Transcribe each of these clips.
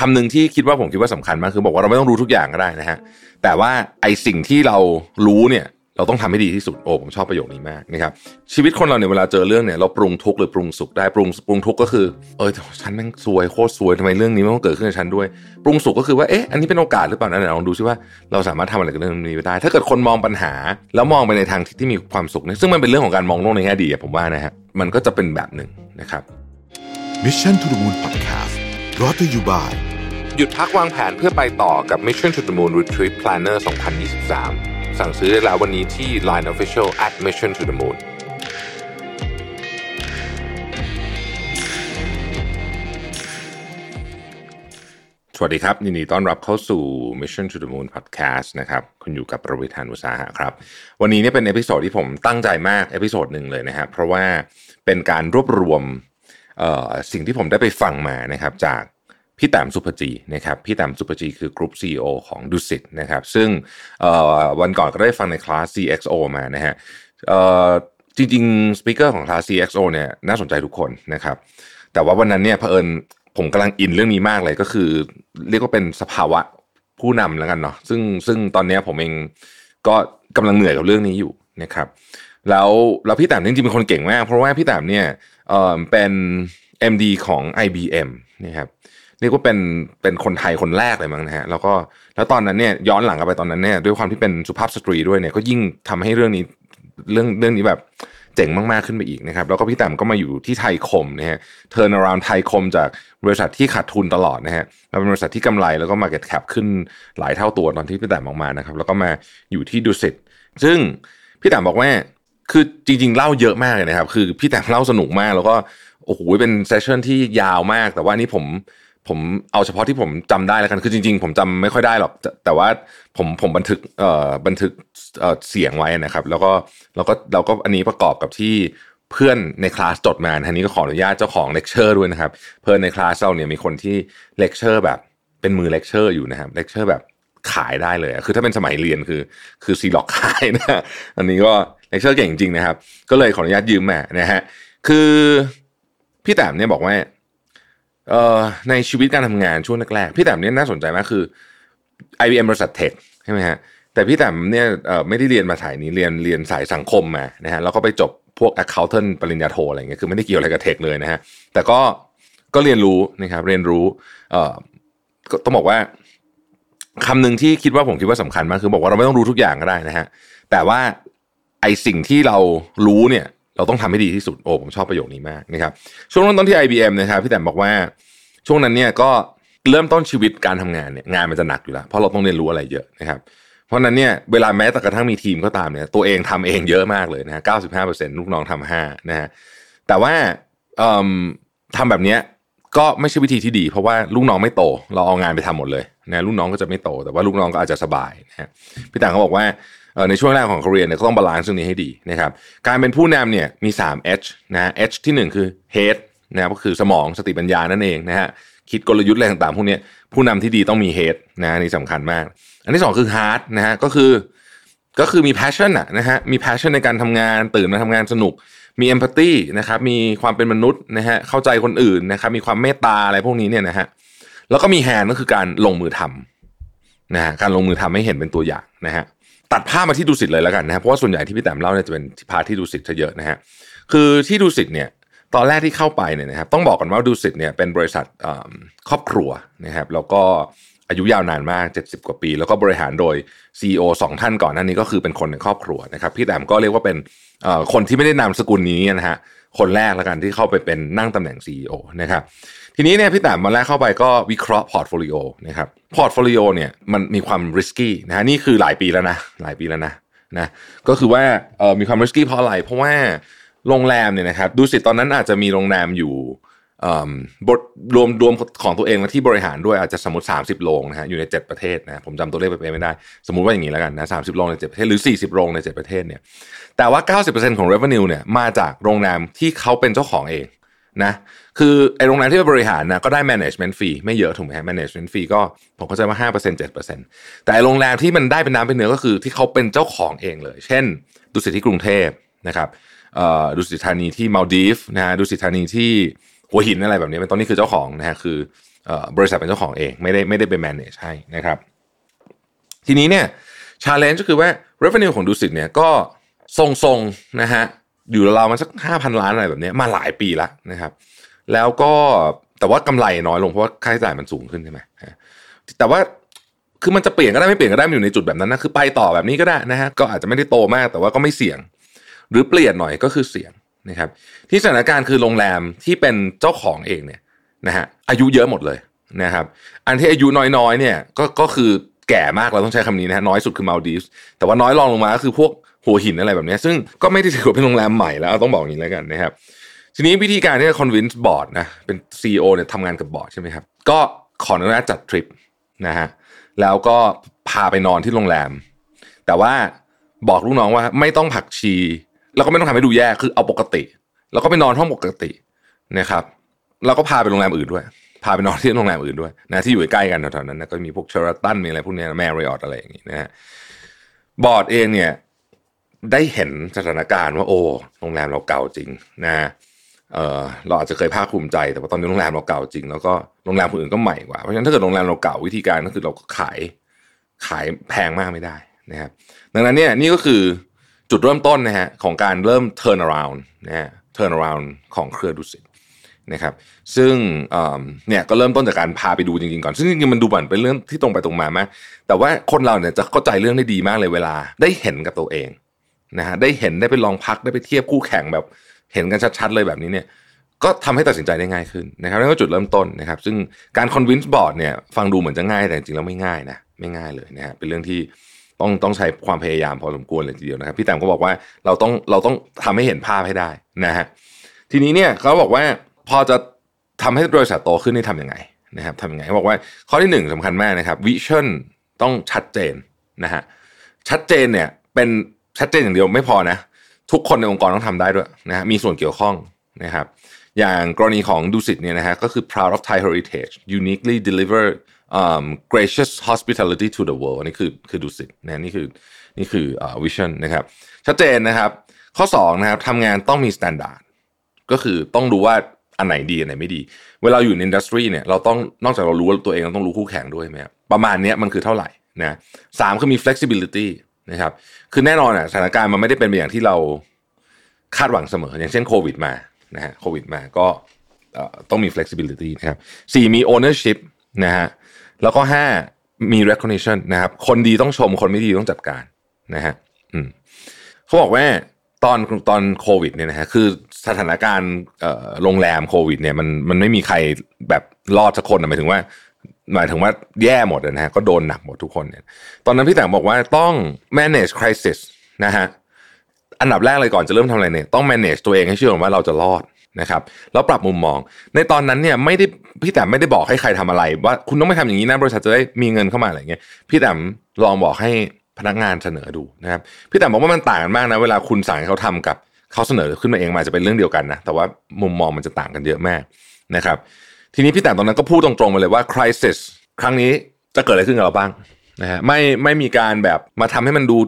คำหนึ่งที่คิดว่าผมคิดว่าสำคัญมากคือบอกว่าเราไม่ต้องรู้ทุกอย่างก็ได้นะฮะแต่ว่าไอสิ่งที่เรารู้เนี่ย เราต้องทำให้ดีที่สุดโอ้ผมชอบประโยคนี้มากนะครับชีวิตคนเราเนี่ยเวลาเจอเรื่องเนี่ยเราปรุงทุกข์หรือปรุงสุขได้ปรุงปรุงทุกข์ก็คือเออฉันแม่งซวยโคตรซวยทำไมเรื่องนี้มันต้องเกิดขึ้นกับฉันด้วย ปรุงสุขก็คือว่าเอ๊ะอันนี้เป็นโอกาสหรือเปล่านั่นลองดูซิว่าเราสามารถทำอะไรกับเรื่องนี้ได้ ถ้าเกิดคนมองปัญหา แล้วมองไปในทางที่มีความสุขเนี่ยซึ่งมันเป็นเรื่องของการมองโลกในแง่ดีผมว่านะฮะมันก็จะเป็นแบบหนึ่งนะครับ Mission to the Moon Podcast รอ t ธออยู่บ่าย หยุดพักวางแผนเพื่อไปต่อกับ Mission to the Moon Retreat Planner 2023 สั่งซื้อได้แล้ววันนี้ที่ Line Official at Mission to the Moon สวัสดีครับยินดีต้อนรับเข้าสู่ Mission to the Moon Podcast นะครับคุณอยู่กับรวิศ หาญอุตสาหะครับ วันนี้เนี่ยเป็น episode ที่ผมตั้งใจมาก episode หนึ่งเลยนะครับเพราะว่าเป็นการรวบรวมสิ่งที่ผมได้ไปฟังมานะครับจาก พี่แต้มสุภจีนะครับพี่แต้มสุภจีคือกรุ๊ป CEO ของดุสิตนะครับซึ่งวันก่อนก็ได้ฟังในคลาส CXO มานะฮะจริงๆสปิเกอร์ของคลาส CXO เนี่ยน่าสนใจทุกคนนะครับแต่ว่าวันนั้นเนี่ยเผอิญผมกำลังอินเรื่องนี้มากเลยก็คือ เรียกว่าเป็นสภาวะผู้นำแล้วกันเนาะซึ่งซึ่งตอนนี้ผมเองก็กำลังเหนื่อยกับเรื่องนี้อยู่นะครับแล้วแล้วพี่แต๋มจริงๆเป็นคนเก่งมาก เพราะว่าพี่แต๋มเนี่ยเออเป็น MD ของ IBM นะครับ เรียกว่าเป็นเป็นคนไทยคนแรกเลยมั้งนะฮะแล้วก็แล้วตอนนั้นเนี่ยย้อนหลังกลับไปตอนนั้นเนี่ยด้วยความที่เป็นสุภาพสตรีด้วยเนี่ยก็ยิ่งทำให้เรื่องนี้เรื่องเรื่องนี้แบบเจ๋งมากๆขึ้นไปอีกนะครับแล้วก็พี่แต๋มก็มาอยู่ที่ไทยคมนะฮะ turnaround ไทยคมจากบริษัทที่ขาดทุนตลอดนะฮะมาเป็นบริษัทที่กำไรแล้วก็ market cap ขึ้นหลายเท่าตัวตอนที่พี่แต๋มออกมานะครับแล้วก็มาอยู่ที่ดุสิตซึ่งพี่แต๋มบอกว่าคือจริง ๆ เล่าเยอะมากเลยนะครับ คือพี่แต๋มเล่าสนุกมากแล้วก็โอ้โหเป็น session ที่ยาวมาก แต่ว่านี่ผม ผมเอาเฉพาะที่ผมจำได้แล้วกันคือจริง ๆ ผมจำไม่ค่อยได้หรอกแต่ว่าผมผมบันทึกเอ่อบันทึกเอ่อเสียงไว้นะครับ แล้วก็แล้วก็เราก็อันนี้ประกอบกับที่เพื่อนในคลาสจดมาทันนี้ก็ขออนุญาตเจ้าของเลคเชอร์ด้วยนะครับ เพื่อนในคลาสเราเนี่ยมีคนที่เลคเชอร์แบบเป็นมือเลคเชอร์อยู่นะครับเลคเชอร์แบบขายได้เลย คือถ้าเป็นสมัยเรียนคือคือซีร็อกซ์ขายนะอันนี้ก็เลคเชอร์เก่งจริงนะครับ ก็เลยขออนุญาตยืมมานะฮะคือพี่แต๋มเนี่ยบอกว่า ในชีวิตการทำงานช่วงแรกๆพี่แต๋มเนี่ยน่าสนใจมากคือ IBM บริษัท tech ใช่ไหมฮะแต่พี่แต๋มเนี่ยเอ่อไม่ได้เรียนมาสายนี้เรียนเรียนสายสังคมมานะฮะแล้วก็ไปจบพวก accountant ปริญญาโทอะไรเงี้ยคือไม่ได้เกี่ยวอะไรกับเทคเลยนะฮะแต่ก็ก็เรียนรู้นะครับเรียนรู้เอ่อต้องบอกว่าคำหนึ่งที่คิดว่าผมคิดว่าสำคัญมากคือบอกว่าเราไม่ต้องรู้ทุกอย่างก็ได้นะฮะแต่ว่าไอสิ่งที่เรารู้เนี่ย เราต้องทำให้ดีที่สุดโอ้ผมชอบประโยคนี้มากนะครับช่วงเริ่มต้นที่ IBM นะครับพี่แต้มบอกว่าช่วงนั้นเนี่ยก็เริ่มต้นชีวิตการทำงานเนี่ยงานมันจะหนักอยู่แล้วเพราะเราต้องเรียนรู้อะไรเยอะนะครับเพราะนั้นเนี่ยเวลาแม้แต่กระทั่งมีทีมก็ตามเนี่ยตัวเองทำเองเยอะมากเลยนะฮะเก้าสิบห้าเปอร์เซ็นต์ลูกน้องทำห้านะฮะแต่ว่าทำแบบเนี้ยก็ไม่ใช่วิธีที่ดี เพราะว่าลูกน้องไม่โต เราเอางานไปทำหมดเลยนะลูกน้องก็จะไม่โต แต่ว่าลูกน้องก็อาจจะสบายนะฮะพี่แต๋มเขาบอกว่า ในช่วงแรกของ career เนี่ยก็ต้อง balance ตรงนี้ให้ดีนะครับการเป็นผู้นำเนี่ยมี 3 H นะ H ที่ 1 คือ head นะก็คือสมองสติปัญญานั่นเองนะฮะคิดกลยุทธ์อะไรต่างๆพวกนี้ผู้นำที่ดีต้องมี head นะนี่สำคัญมาก อันที่ 2 คือ heart นะฮะก็คือก็คือมี passion อะนะฮะมี passion ในการทำงานตื่นมาทำงานสนุกมี empathy นะครับมีความเป็นมนุษย์นะฮะเข้าใจคนอื่นนะครับมีความเมตตาอะไรพวกนี้เนี่ยนะฮะแล้วก็มี hand ก็คือการลงมือทำนะฮะการลงมือทำให้เห็นเป็นตัวอย่างนะฮะ ตัดภาพมาที่ดูสิตเลยแล้วกันนะครับเพราะว่าส่วนใหญ่ที่พี่แต้มเล่าเนี่ยจะเป็นพาที่ดูสิตเยอะนะฮะคือที่ดุสิตเนี่ยตอนแรกที่เข้าไปเนี่ยนะครับต้องบอกก่อนว่าดุสิตเนี่ยเป็นบริษัทครอบครัวนะครับแล้วก็อายุยาวนานมาก 70 กว่าปี แล้วก็บริหารโดย CEO สองท่านก่อนหน้านี้ก็คือเป็นคนในครอบครัวนะครับพี่แต๋มก็เรียกว่าเป็นคนที่ไม่ได้นามสกุลนี้นะฮะคนแรกแล้วกันที่เข้าไปเป็นนั่งตำแหน่ง CEO นะครับ ทีนี้เนี่ยพี่แต๋มมาแรกเข้าไปก็วิเคราะห์ portfolio นะครับ portfolio เนี่ยมันมีความ risky นะฮะนี่คือหลายปีแล้วนะหลายปีแล้วนะนะก็คือว่าเออมีความริสกี้เพราะอะไรเพราะว่าโรงแรมเนี่ยนะครับดูสิตอนนั้นอาจจะมีโรงแรมอยู่บทรวมรวมของตัวเองและที่บริหารด้วยอาจจะสมมติ 30 โรงนะฮะอยู่ใน 7 ประเทศนะผมจำตัวเลขไปไม่ได้ สมมุติว่าอย่างนี้แล้วกันนะสาโรงใน 7 ประเทศหรือ 40 โรงใน 7 ประเทศเนี่ยแต่ว่า 90%ของ revenue เนี่ยมาจากโรงแรมที่เขาเป็นเจ้าของเอง นะคือไอโรงแรมที่บริหารนะก็ได้ management fee ไม่เยอะถูกไหมฮะ management fee ก็ผมเข้าใจว่า 5% 7%แต่โรงแรมที่มันได้เป็นน้ำเป็นเนื้อก็คือที่เขาเป็นเจ้าของเองเลย เช่น ดุสิตที่กรุงเทพนะครับดุสิตธานีที่มาลดีฟนะฮะดุสิตธานีที่หัวหินอะไรแบบนี้เป็นตอนนี้คือเจ้าของนะฮะคืออบริษัทเป็นเจ้าของเองไม่ได้ไม่ได้ไป manage ให้นะครับ ทีนี้เนี่ย challenge ก็คือว่า revenue ของดูสิตเนี่ยก็ทรงๆนะฮะ อยู่ราวๆมาสักห้าพันล้านอะไรแบบนี้มาหลายปีแล้วนะครับ แล้วก็แต่ว่ากำไรน้อยลงเพราะว่าค่าใช้จ่ายมันสูงขึ้นใช่ไหมฮะแต่ว่าคือมันจะเปลี่ยนก็ได้ไม่เปลี่ยนก็ได้มันอยู่ในจุดแบบนั้นนะคือไปต่อแบบนี้ก็ได้นะฮะก็อาจจะไม่ได้โตมากแต่ว่าก็ไม่เสี่ยง หรือเปลี่ยนหน่อยก็คือเสี่ยงนะครับ ที่สถานการณ์คือโรงแรมที่เป็นเจ้าของเองเนี่ยนะฮะอายุเยอะหมดเลยนะครับ อันที่อายุน้อยๆเนี่ยก็ก็คือแก่มากเราต้องใช้คำนี้นะฮะน้อยสุดคือมาลดีฟส์แต่ว่าน้อยรองลงมาก็คือพวก หัวหินอะไรแบบนี้ ซึ่งก็ไม่ได้ถือว่าเป็นโรงแรมใหม่แล้วต้องบอกอย่างนี้แล้วกันนะครับทีนี้วิธีการที่จะ convince บอร์ดนะเป็น CEO เนี่ยทำงานกับบอร์ดใช่ไหมครับก็ขออนุญาตจัดทริปนะฮะแล้วก็พาไปนอนที่โรงแรม แต่ว่าบอกลูกน้องว่าไม่ต้องผักชี แล้วก็ไม่ต้องทำให้ดูแย่คือเอาปกติ แล้วก็ไปนอนห้องปกตินะครับแล้วก็พาไปโรงแรมอื่นด้วย พาไปนอนที่โรงแรมอื่นด้วยนะที่อยู่ใกล้กันแถวๆนั้นนะก็มีพวก Sheraton มีอะไรพวกนี้ Marriott อะไรอย่างงี้นะฮะบอร์ดเองเนี่ย ได้เห็นสถานการณ์ว่าโอ้โรงแรมเราเก่าจริงนะเออเราอาจจะเคยภาคภูมิใจ แต่ว่าตอนนี้โรงแรมเราเก่าจริง แล้วก็โรงแรมคนอื่นก็ใหม่กว่าเพราะฉะนั้นถ้าเกิดโรงแรมเราเก่าวิธีการก็คือเราก็ขายขายแพงมากไม่ได้นะครับดังนั้นเนี่ยนี่ก็คือจุดเริ่มต้นนะฮะของการเริ่ม turn around นะฮะ turn around ของเครือดุสิตนะครับซึ่งเนี่ยก็เริ่มต้นจากการพาไปดูจริงๆก่อน ซึ่งจริงๆมันดูเหมือนเป็นเรื่องที่ตรงไปตรงมามากแต่ว่าคนเราเนี่ยจะเข้าใจเรื่องได้ดีมากเลยเวลาได้เห็นกับตัวเอง นะฮะได้เห็นได้ไปลองพักได้ไปเทียบคู่แข่งแบบ เห็นกันชัดๆเลยแบบนี้เนี่ยก็ทำให้ตัดสินใจได้ง่ายขึ้นนะครับนั่นก็จุดเริ่มต้นนะครับ ซึ่งการ convince board เนี่ยฟังดูเหมือนจะง่ายแต่จริงๆแล้วไม่ง่ายนะไม่ง่ายเลยนะฮะเป็นเรื่องที่ต้องต้องใช้ความพยายามพอสมควรเลยทีเดียวนะครับ พี่แต้มก็บอกว่าเราต้องเราต้องทำให้เห็นภาพให้ได้นะฮะทีนี้เนี่ยเขาบอกว่าพอจะทำให้บริษัทโตขึ้นนี่ทำยังไงนะครับทำยังไงเขาบอกว่าข้อที่หนึ่งสำคัญมากนะครับวิชั่นต้องชัดเจนนะฮะชัดเจนเนี่ยเป็น ชัดเจนอย่างเดียวไม่พอนะ ทุกคนในองค์กรต้องทำได้ด้วยนะฮะมีส่วนเกี่ยวข้องนะครับ อย่างกรณีของดูสิตเนี่ยนะฮะก็คือ proud of Thai heritage uniquely deliver um, gracious hospitality to the world นี่คือคือดูสิตนะนี่คือนี่คือ uh, vision นะครับ ชัดเจนนะครับ ข้อ2นะครับทำงานต้องมี standard ก็คือต้องรู้ว่าอันไหนดีอันไหนไม่ดี เวลาอยู่ในอินดัสทรีเนี่ยเราต้องนอกจากเรารู้ตัวเองเราต้องรู้คู่แข่งด้วยไหมครับประมาณนี้มันคือเท่าไหร่นะสามคือมี flexibility นะครับ คือแน่นอนอะสถานการณ์มันไม่ได้เป็นไปอย่างที่เราคาดหวังเสมอ อย่างเช่นโควิดมานะฮะโควิดมาก็ต้องมี flexibility นะครับสี่มี ownership นะฮะแล้วก็ห้ามี recognition นะครับ คนดีต้องชม คนไม่ดีต้องจัดการนะฮะอืมเขาบอกว่าตอนตอนโควิดเนี่ยนะฮะคือสถานการณ์โรงแรมโควิดเนี่ยมันมันไม่มีใครแบบรอดสักคนหมายถึงว่า หมายถึงว่าแย่หมดนะฮะก็โดนหนักหมดทุกคนเนี่ยตอนนั้นพี่แตงบอกว่าต้อง manage crisis นะฮะอันดับแรกเลยก่อนจะเริ่มทำอะไรเนี่ยต้อง manage ตัวเองให้เชื่อว่าเราจะรอดนะครับแล้วปรับมุมมอง ในตอนนั้นเนี่ยไม่ได้พี่แต่ไม่ได้บอกให้ใครทำอะไร ว่าคุณต้องไม่ทำอย่างนี้นะบริษัทจะได้มีเงินเข้ามาอะไรเงี้ยพี่แต่ลองบอกให้พนักงานเสนอดูนะครับพี่แต่บอกว่ามันต่างกันมากนะเวลาคุณสั่งให้เขาทำกับเขาเสนอขึ้นมาเองมาจะเป็นเรื่องเดียวกันนะแต่ว่ามุมมองมันจะต่างกันเยอะมากนะครับ ทีนี้พี่แต่ตอนนั้นก็พูดตรงๆมาเลยว่า crisis ครั้งนี้จะเกิดอะไรขึ้นกับเราบ้างนะฮะไม่ไม่มีการแบบมาทำให้มันดู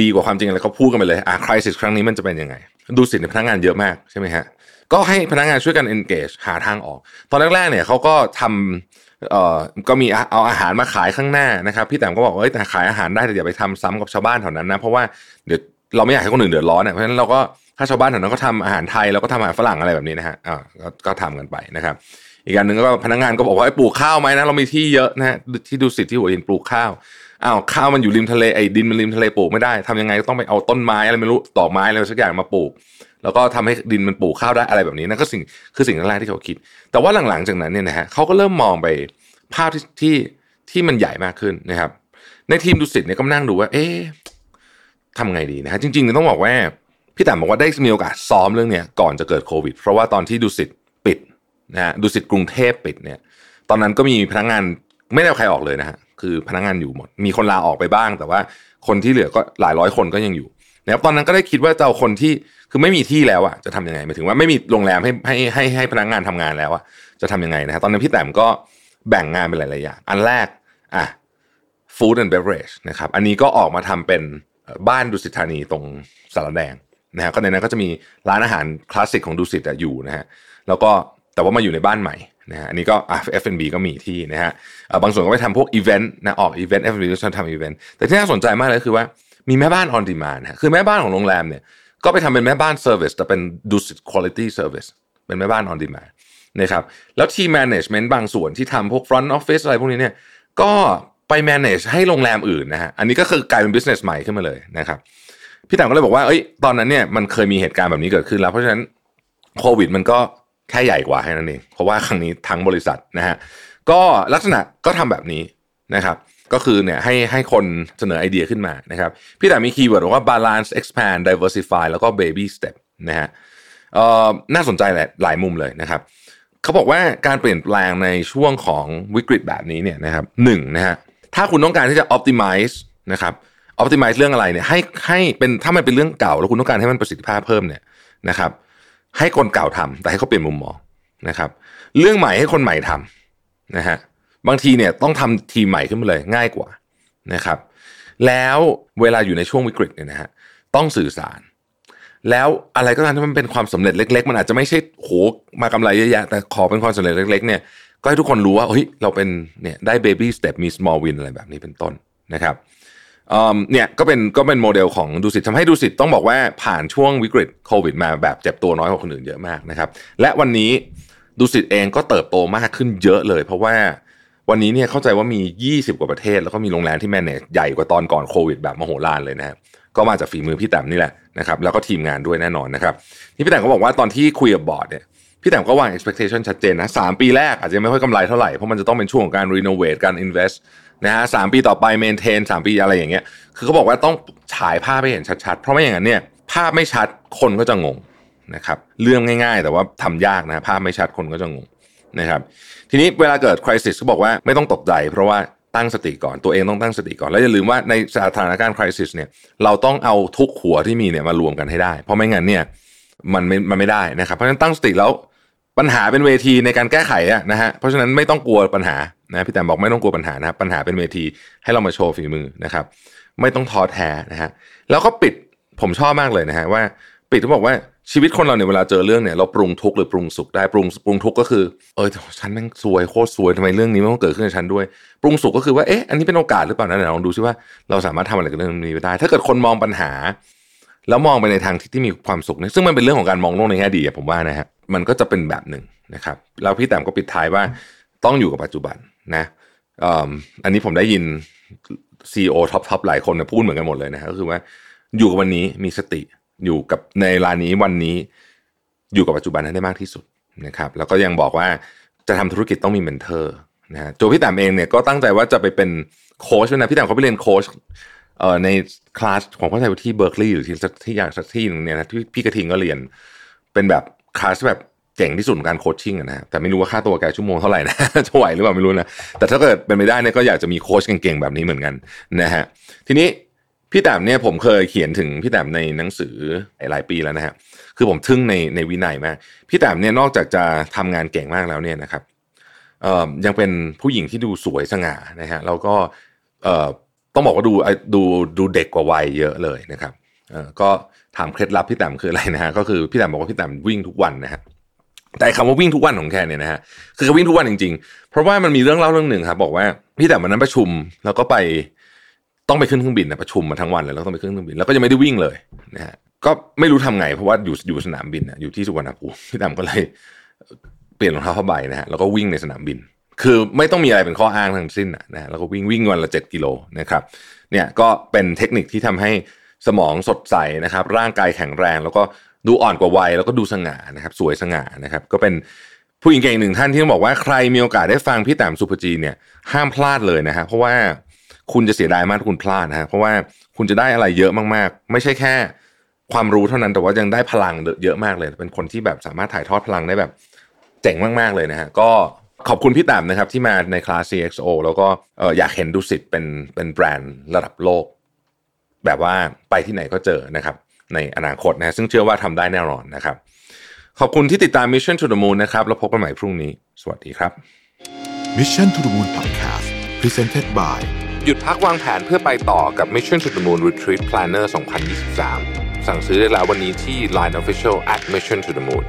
ดีกว่าความจริงอะไรเขาพูดกันไปเลยอะ crisis ครั้งนี้มันจะเป็นยังไง ดูสิในพนักงานเยอะมากใช่ไหมฮะก็ให้พนักงานช่วยกัน engage หาทางออก ตอนแรกๆเนี่ยเขาก็ทำเอ่อก็มีเอาอาหารมาขายข้างหน้านะครับ พี่แต้มก็บอกว่าแต่ขายอาหารได้แต่อย่าไปทำซ้ำกับชาวบ้านแถวนั้นนะ เพราะว่าเดี๋ยวเราไม่อยากให้คนอื่นเดือดร้อนเนี่ยเพราะฉะนั้นเราก็ ถ้าชาวบ้านแถวนั้นก็ทำอาหารไทยแล้วก็ทำอาหารฝรั่งอะไรแบบนี้นะฮะอ่าก็ก็ทำกันไปนะครับ อีกการหนึ่งก็พนักงานก็บอกว่าไอ้ปลูกข้าวไหมนะเรามีที่เยอะนะฮะที่ดูสิที่หัวหินปลูกข้าวอ้าวข้าวมันอยู่ริมทะเลไอ้ดินมันริมทะเลปลูกไม่ได้ทำยังไงก็ต้องไปเอาต้นไม้อะไรไม่รู้ดอกไม้อะไรสักอย่างมาปลูก แล้วก็ทำให้ดินมันปลูกข้าวได้อะไรแบบนี้นั่นก็สิ่งคือสิ่งแรกที่เขาคิด แต่ว่าหลังๆจากนั้นเนี่ยนะฮะเขาก็เริ่มมองไปภาพที่ที่ที่มันใหญ่มากขึ้นนะครับ ในทีมดูสิเนี่ยก็นั่งดูว่า เอ๊ะทำไงดีนะฮะจริงๆต้องบอกว่า พี่แต่บอกว่าได้มีโอกาสซ้อมเรื่องเนี้ยก่อนจะเกิดโควิด เพราะว่าตอนที่ดูสิทธิ์ปิดนะฮะดูสิทธิ์กรุงเทพปิดเนี่ย ตอนนั้นก็มีพนักงานไม่ได้ใครออกเลยนะฮะคือพนักงานอยู่หมด มีคนลาออกไปบ้าง แต่ว่าคนที่เหลือก็หลายร้อยคนก็ยังอยู่นะครับตอนนั้นก็ได้คิดว่าจะเอาคนที่คือไม่มีที่แล้วอะจะทำยังไงหมายถึงว่าไม่มีโรงแรมให้ให้ให้ให้พนักงานทำงานแล้วอะจะทำยังไงนะฮะตอนนั้นพี่แต้มก็แบ่งงานเป็นหลายๆอย่างอันแรกอะ food and beverage นะครับอันนี้ก็ออกมาทำเป็นบ้านดุสิตธานีตรงสารแดง นะฮะก็ในนั้นก็จะมีร้านอาหารคลาสสิกของดุสิตอยู่นะฮะแล้วก็แต่ว่ามาอยู่ในบ้านใหม่นะฮะอันนี้ก็อะ F&B ก็มีที่นะฮะบางส่วนก็ไปทำพวกอีเวนต์นะออกอีเวนต์ F&B ก็ชอบทำอีเวนต์แต่ที่น่าสนใจมากเลยคือว่ามีแม่บ้าน on demand ฮะคือแม่บ้านของโรงแรมเนี่ยก็ไปทำเป็นแม่บ้าน service แต่เป็นดุสิต quality service เป็นแม่บ้าน on demand นะครับแล้วทีม management บางส่วนที่ทำพวก front office อะไรพวกนี้เนี่ยก็ไป manage ให้โรงแรมอื่นนะฮะอันนี้ก็คือกลายเป็น business ใหม่ขึ้นมาเลยนะครับ พี่แต๋มก็เลยบอกว่าเอ้ยตอนนั้นเนี่ยมันเคยมีเหตุการณ์แบบนี้เกิดขึ้นแล้ว เพราะฉะนั้นโควิดมันก็แค่ใหญ่กว่าแค่นั้นเองเพราะว่าครั้งนี้ทั้งบริษัทนะฮะก็ลักษณะก็ทำแบบนี้นะครับ ก็คือเนี่ยให้ให้คนเสนอไอเดียขึ้นมานะครับ พี่แต๋มมี keyword ว่า balance expand diversify แล้วก็ baby step นะฮะเอ่อน่าสนใจหลายหลายมุมเลยนะครับเขาบอกว่าการเปลี่ยนแปลงในช่วงของวิกฤตแบบนี้เนี่ยนะครับหนึ่งนะฮะถ้าคุณต้องการที่จะ optimize นะครับ optimize เรื่องอะไรเนี่ยให้ให้เป็นถ้ามันเป็นเรื่องเก่า แล้วคุณต้องการให้มันประสิทธิภาพเพิ่มเนี่ยนะครับ ให้คนเก่าทำแต่ให้เขาเปลี่ยนมุมมองนะครับ เรื่องใหม่ให้คนใหม่ทำนะฮะบางทีเนี่ยต้องทำทีมใหม่ขึ้นมาเลยง่ายกว่านะครับ แล้วเวลาอยู่ในช่วงวิกฤตเนี่ยนะฮะต้องสื่อสาร แล้วอะไรก็ตามที่มันเป็นความสำเร็จเล็ก ๆ มันอาจจะไม่ใช่โหมากำไรเยอะแยะแต่ขอเป็นความสำเร็จเล็ก ๆ เนี่ยก็ให้ทุกคนรู้ว่าเฮ้ยเราเป็นเนี่ยได้ baby step มี small win อะไรแบบนี้เป็นต้นนะครับ เนี่ยก็เป็นก็เป็นโมเดลของดุสิตทำให้ดุสิตต้องบอกว่าผ่านช่วงวิกฤตโควิดมาแบบเจ็บตัวน้อยกว่าคนอื่นเยอะมากนะครับ และวันนี้ดุสิตเองก็เติบโตมากขึ้นเยอะเลย เพราะว่าวันนี้เนี่ยเข้าใจว่ามี 20 กว่าประเทศ แล้วก็มีโรงแรมที่ manage ใหญ่กว่าตอนก่อนโควิดแบบมโหฬารเลยนะครับก็มาจากฝีมือพี่แต๋มนี่แหละนะครับแล้วก็ทีมงานด้วยแน่นอนนะครับที่พี่แต๋มก็บอกว่าตอนที่คุยกับบอร์ดเนี่ยพี่แต๋มก็วาง expectation ชัดเจนนะสามปีแรกอาจจะไม่ค่อยกำไรเท่าไหร่เพราะมันจะต้องเป็นช่วงของการ renovate การ invest นะฮะสามปีต่อไป maintain สามปีอะไรอย่างเงี้ย คือเขาบอกว่าต้องฉายภาพให้เห็นชัดๆ เพราะไม่อย่างนั้นเนี่ยภาพไม่ชัดคนก็จะงงนะครับเรื่องง่ายๆ แต่ว่าทำยากนะภาพไม่ชัดคนก็จะงงนะครับ ทีนี้เวลาเกิด crisis เขาบอกว่าไม่ต้องตกใจเพราะว่าตั้งสติก่อนตัวเองต้องตั้งสติก่อน แล้วอย่าลืมว่าในสถานการณ์คริสิสเนี่ยเราต้องเอาทุกหัวที่มีเนี่ยมารวมกันให้ได้ เพราะไม่งั้นเนี่ยมันไม่มันไม่ได้นะครับ เพราะฉะนั้นตั้งสติแล้วปัญหาเป็นเวทีในการแก้ไขอะนะฮะเพราะฉะนั้นไม่ต้องกลัวปัญหา นะพี่แต้มบอกไม่ต้องกลัวปัญหานะครับปัญหาเป็นเวทีให้เรามาโชว์ฝีมือนะครับ ไม่ต้องท้อแท้นะฮะแล้วก็ปิดผมชอบมากเลยนะฮะว่าปิดเขาบอกว่าชีวิตคนเราเนี่ยเวลาเจอเรื่องเนี่ยเราปรุงทุกข์หรือปรุงสุขได้ปรุงปรุงทุกข์ก็คือเออฉันแม่งซวยโคตรซวยทำไมเรื่องนี้มันต้องเกิดขึ้นกับฉันด้วย ปรุงสุขก็คือว่าเอ๊ะอันนี้เป็นโอกาสหรือเปล่านะเดี๋ยวลองดูซิว่าเราสามารถทำอะไรกับเรื่องนี้ได้ ถ้าเกิดคนมองปัญหา แล้วมองไปในทางที่ที่มีความสุขเนี่ยซึ่งมันเป็นเรื่องของการมองโลกในแง่ดีผมว่านะฮะมันก็จะเป็นแบบหนึ่งนะครับแล้วพี่แต๋มก็ปิดท้ายว่าต้องอยู่กับปัจจุบัน นะอันนี้ผมได้ยิน CEO top top หลายคนพูดเหมือนกันหมดเลยนะก็คือว่าอยู่กับวันนี้มีสติอยู่กับในเวลานี้วันนี้อยู่กับปัจจุบันให้ได้มากที่สุดนะครับแล้วก็ยังบอกว่าจะทำธุรกิจต้องมี mentor นะฮะโจพี่แต๋มเองเนี่ยก็ตั้งใจว่าจะไปเป็นโค้ชนะพี่แต๋มเขาไปเรียนโค้ชเอ่อในคลาสของเขาใช้ที่เบอร์คลีย์หรือที่ที่อย่างสักที่หนึ่งเนี่ยนะที่พี่กระทิงก็เรียนเป็นแบบคลาสแบบ เก่งที่สุดการโคชชิ่งนะแต่ไม่รู้ว่าค่าตัวแกชั่วโมงเท่าไหร่นะจะไหวหรือเปล่าไม่รู้นะแต่ถ้าเกิดเป็นไปได้เนี่ยก็อยากจะมีโค้ชเก่งๆแบบนี้เหมือนกันนะฮะทีนี้พี่แต้มเนี่ยผมเคยเขียนถึงพี่แต้มในหนังสือหลายปีแล้วนะฮะคือผมทึ่งในในวินัยมากพี่แต้มเนี่ยนอกจากจะทำงานเก่งมากแล้วเนี่ยนะครับเอ่อยังเป็นผู้หญิงที่ดูสวยสง่านะฮะแล้วก็เอ่อต้องบอกว่าดูดูดูเด็กกว่าวัยเยอะเลยนะครับเอ่อก็ถามเคล็ดลับพี่แต้มคืออะไรนะฮะก็คือพี่แต้มบอกว่าพี่แต้มวิ่งทุกวันนะฮะ แต่คำว่าวิ่งทุกวันของแกเนี่ยนะฮะคือวิ่งทุกวันจริงๆ เพราะว่ามันมีเรื่องเล่าเรื่องหนึ่งครับบอกว่าพี่แต้มวันนั้นประชุมแล้วก็ไปต้องไปขึ้นเครื่องบินนะประชุมมาทั้งวันเลยแล้วต้องไปขึ้นเครื่องบินแล้วก็ยังไม่ได้วิ่งเลยนะฮะก็ไม่รู้ทำไงเพราะว่าอยู่อยู่สนามบินนะอยู่ที่สุวรรณภูมิพี่ดำก็เลยเปลี่ยนรองเท้าผ้าใบนะฮะแล้วก็วิ่งในสนามบิน คือไม่ต้องมีอะไรเป็นข้ออ้างทั้งสิ้นนะแล้วก็วิ่งวิ่งวันละเจ็ดกิโลนะครับเนี่ยก็เป็นเทคนิคที่ทำให้สมองสดใสนะครับ ร่างกายแข็งแรง แล้วก็ ดูอ่อนกว่าวัยแล้วก็ดูสง่านะครับ สวยสง่านะครับ ก็เป็นผู้หญิงเก่งหนึ่งท่านที่ต้องบอกว่าใครมีโอกาสได้ฟังพี่แต้มสุภจีเนี่ยห้ามพลาดเลยนะฮะเพราะว่าคุณจะเสียดายมากถ้าคุณพลาดนะฮะเพราะว่าคุณจะได้อะไรเยอะมากๆ ไม่ใช่แค่ความรู้เท่านั้นแต่ว่ายังได้พลังเยอะมากเลย เป็นคนที่แบบสามารถถ่ายทอดพลังได้แบบเจ๋งมากๆเลยนะฮะก็ขอบคุณพี่แต้มนะครับที่มาในคลาส CXO แล้วก็อยากเห็นดูสิตเป็นเป็นแบรนด์ระดับโลก แบบว่าไปที่ไหนก็เจอนะครับ ในอนาคตนะซึ่งเชื่อว่าทำได้แน่นอนนะครับ ขอบคุณที่ติดตาม Mission to the Moon นะครับแล้วพบกันใหม่พรุ่งนี้ สวัสดีครับ Mission to the Moon Podcast Presented by หยุดพักวางแผนเพื่อไปต่อกับ Mission to the Moon Retreat Planner 2023 สั่งซื้อได้แล้ววันนี้ที่ Line Official at Mission to the Moon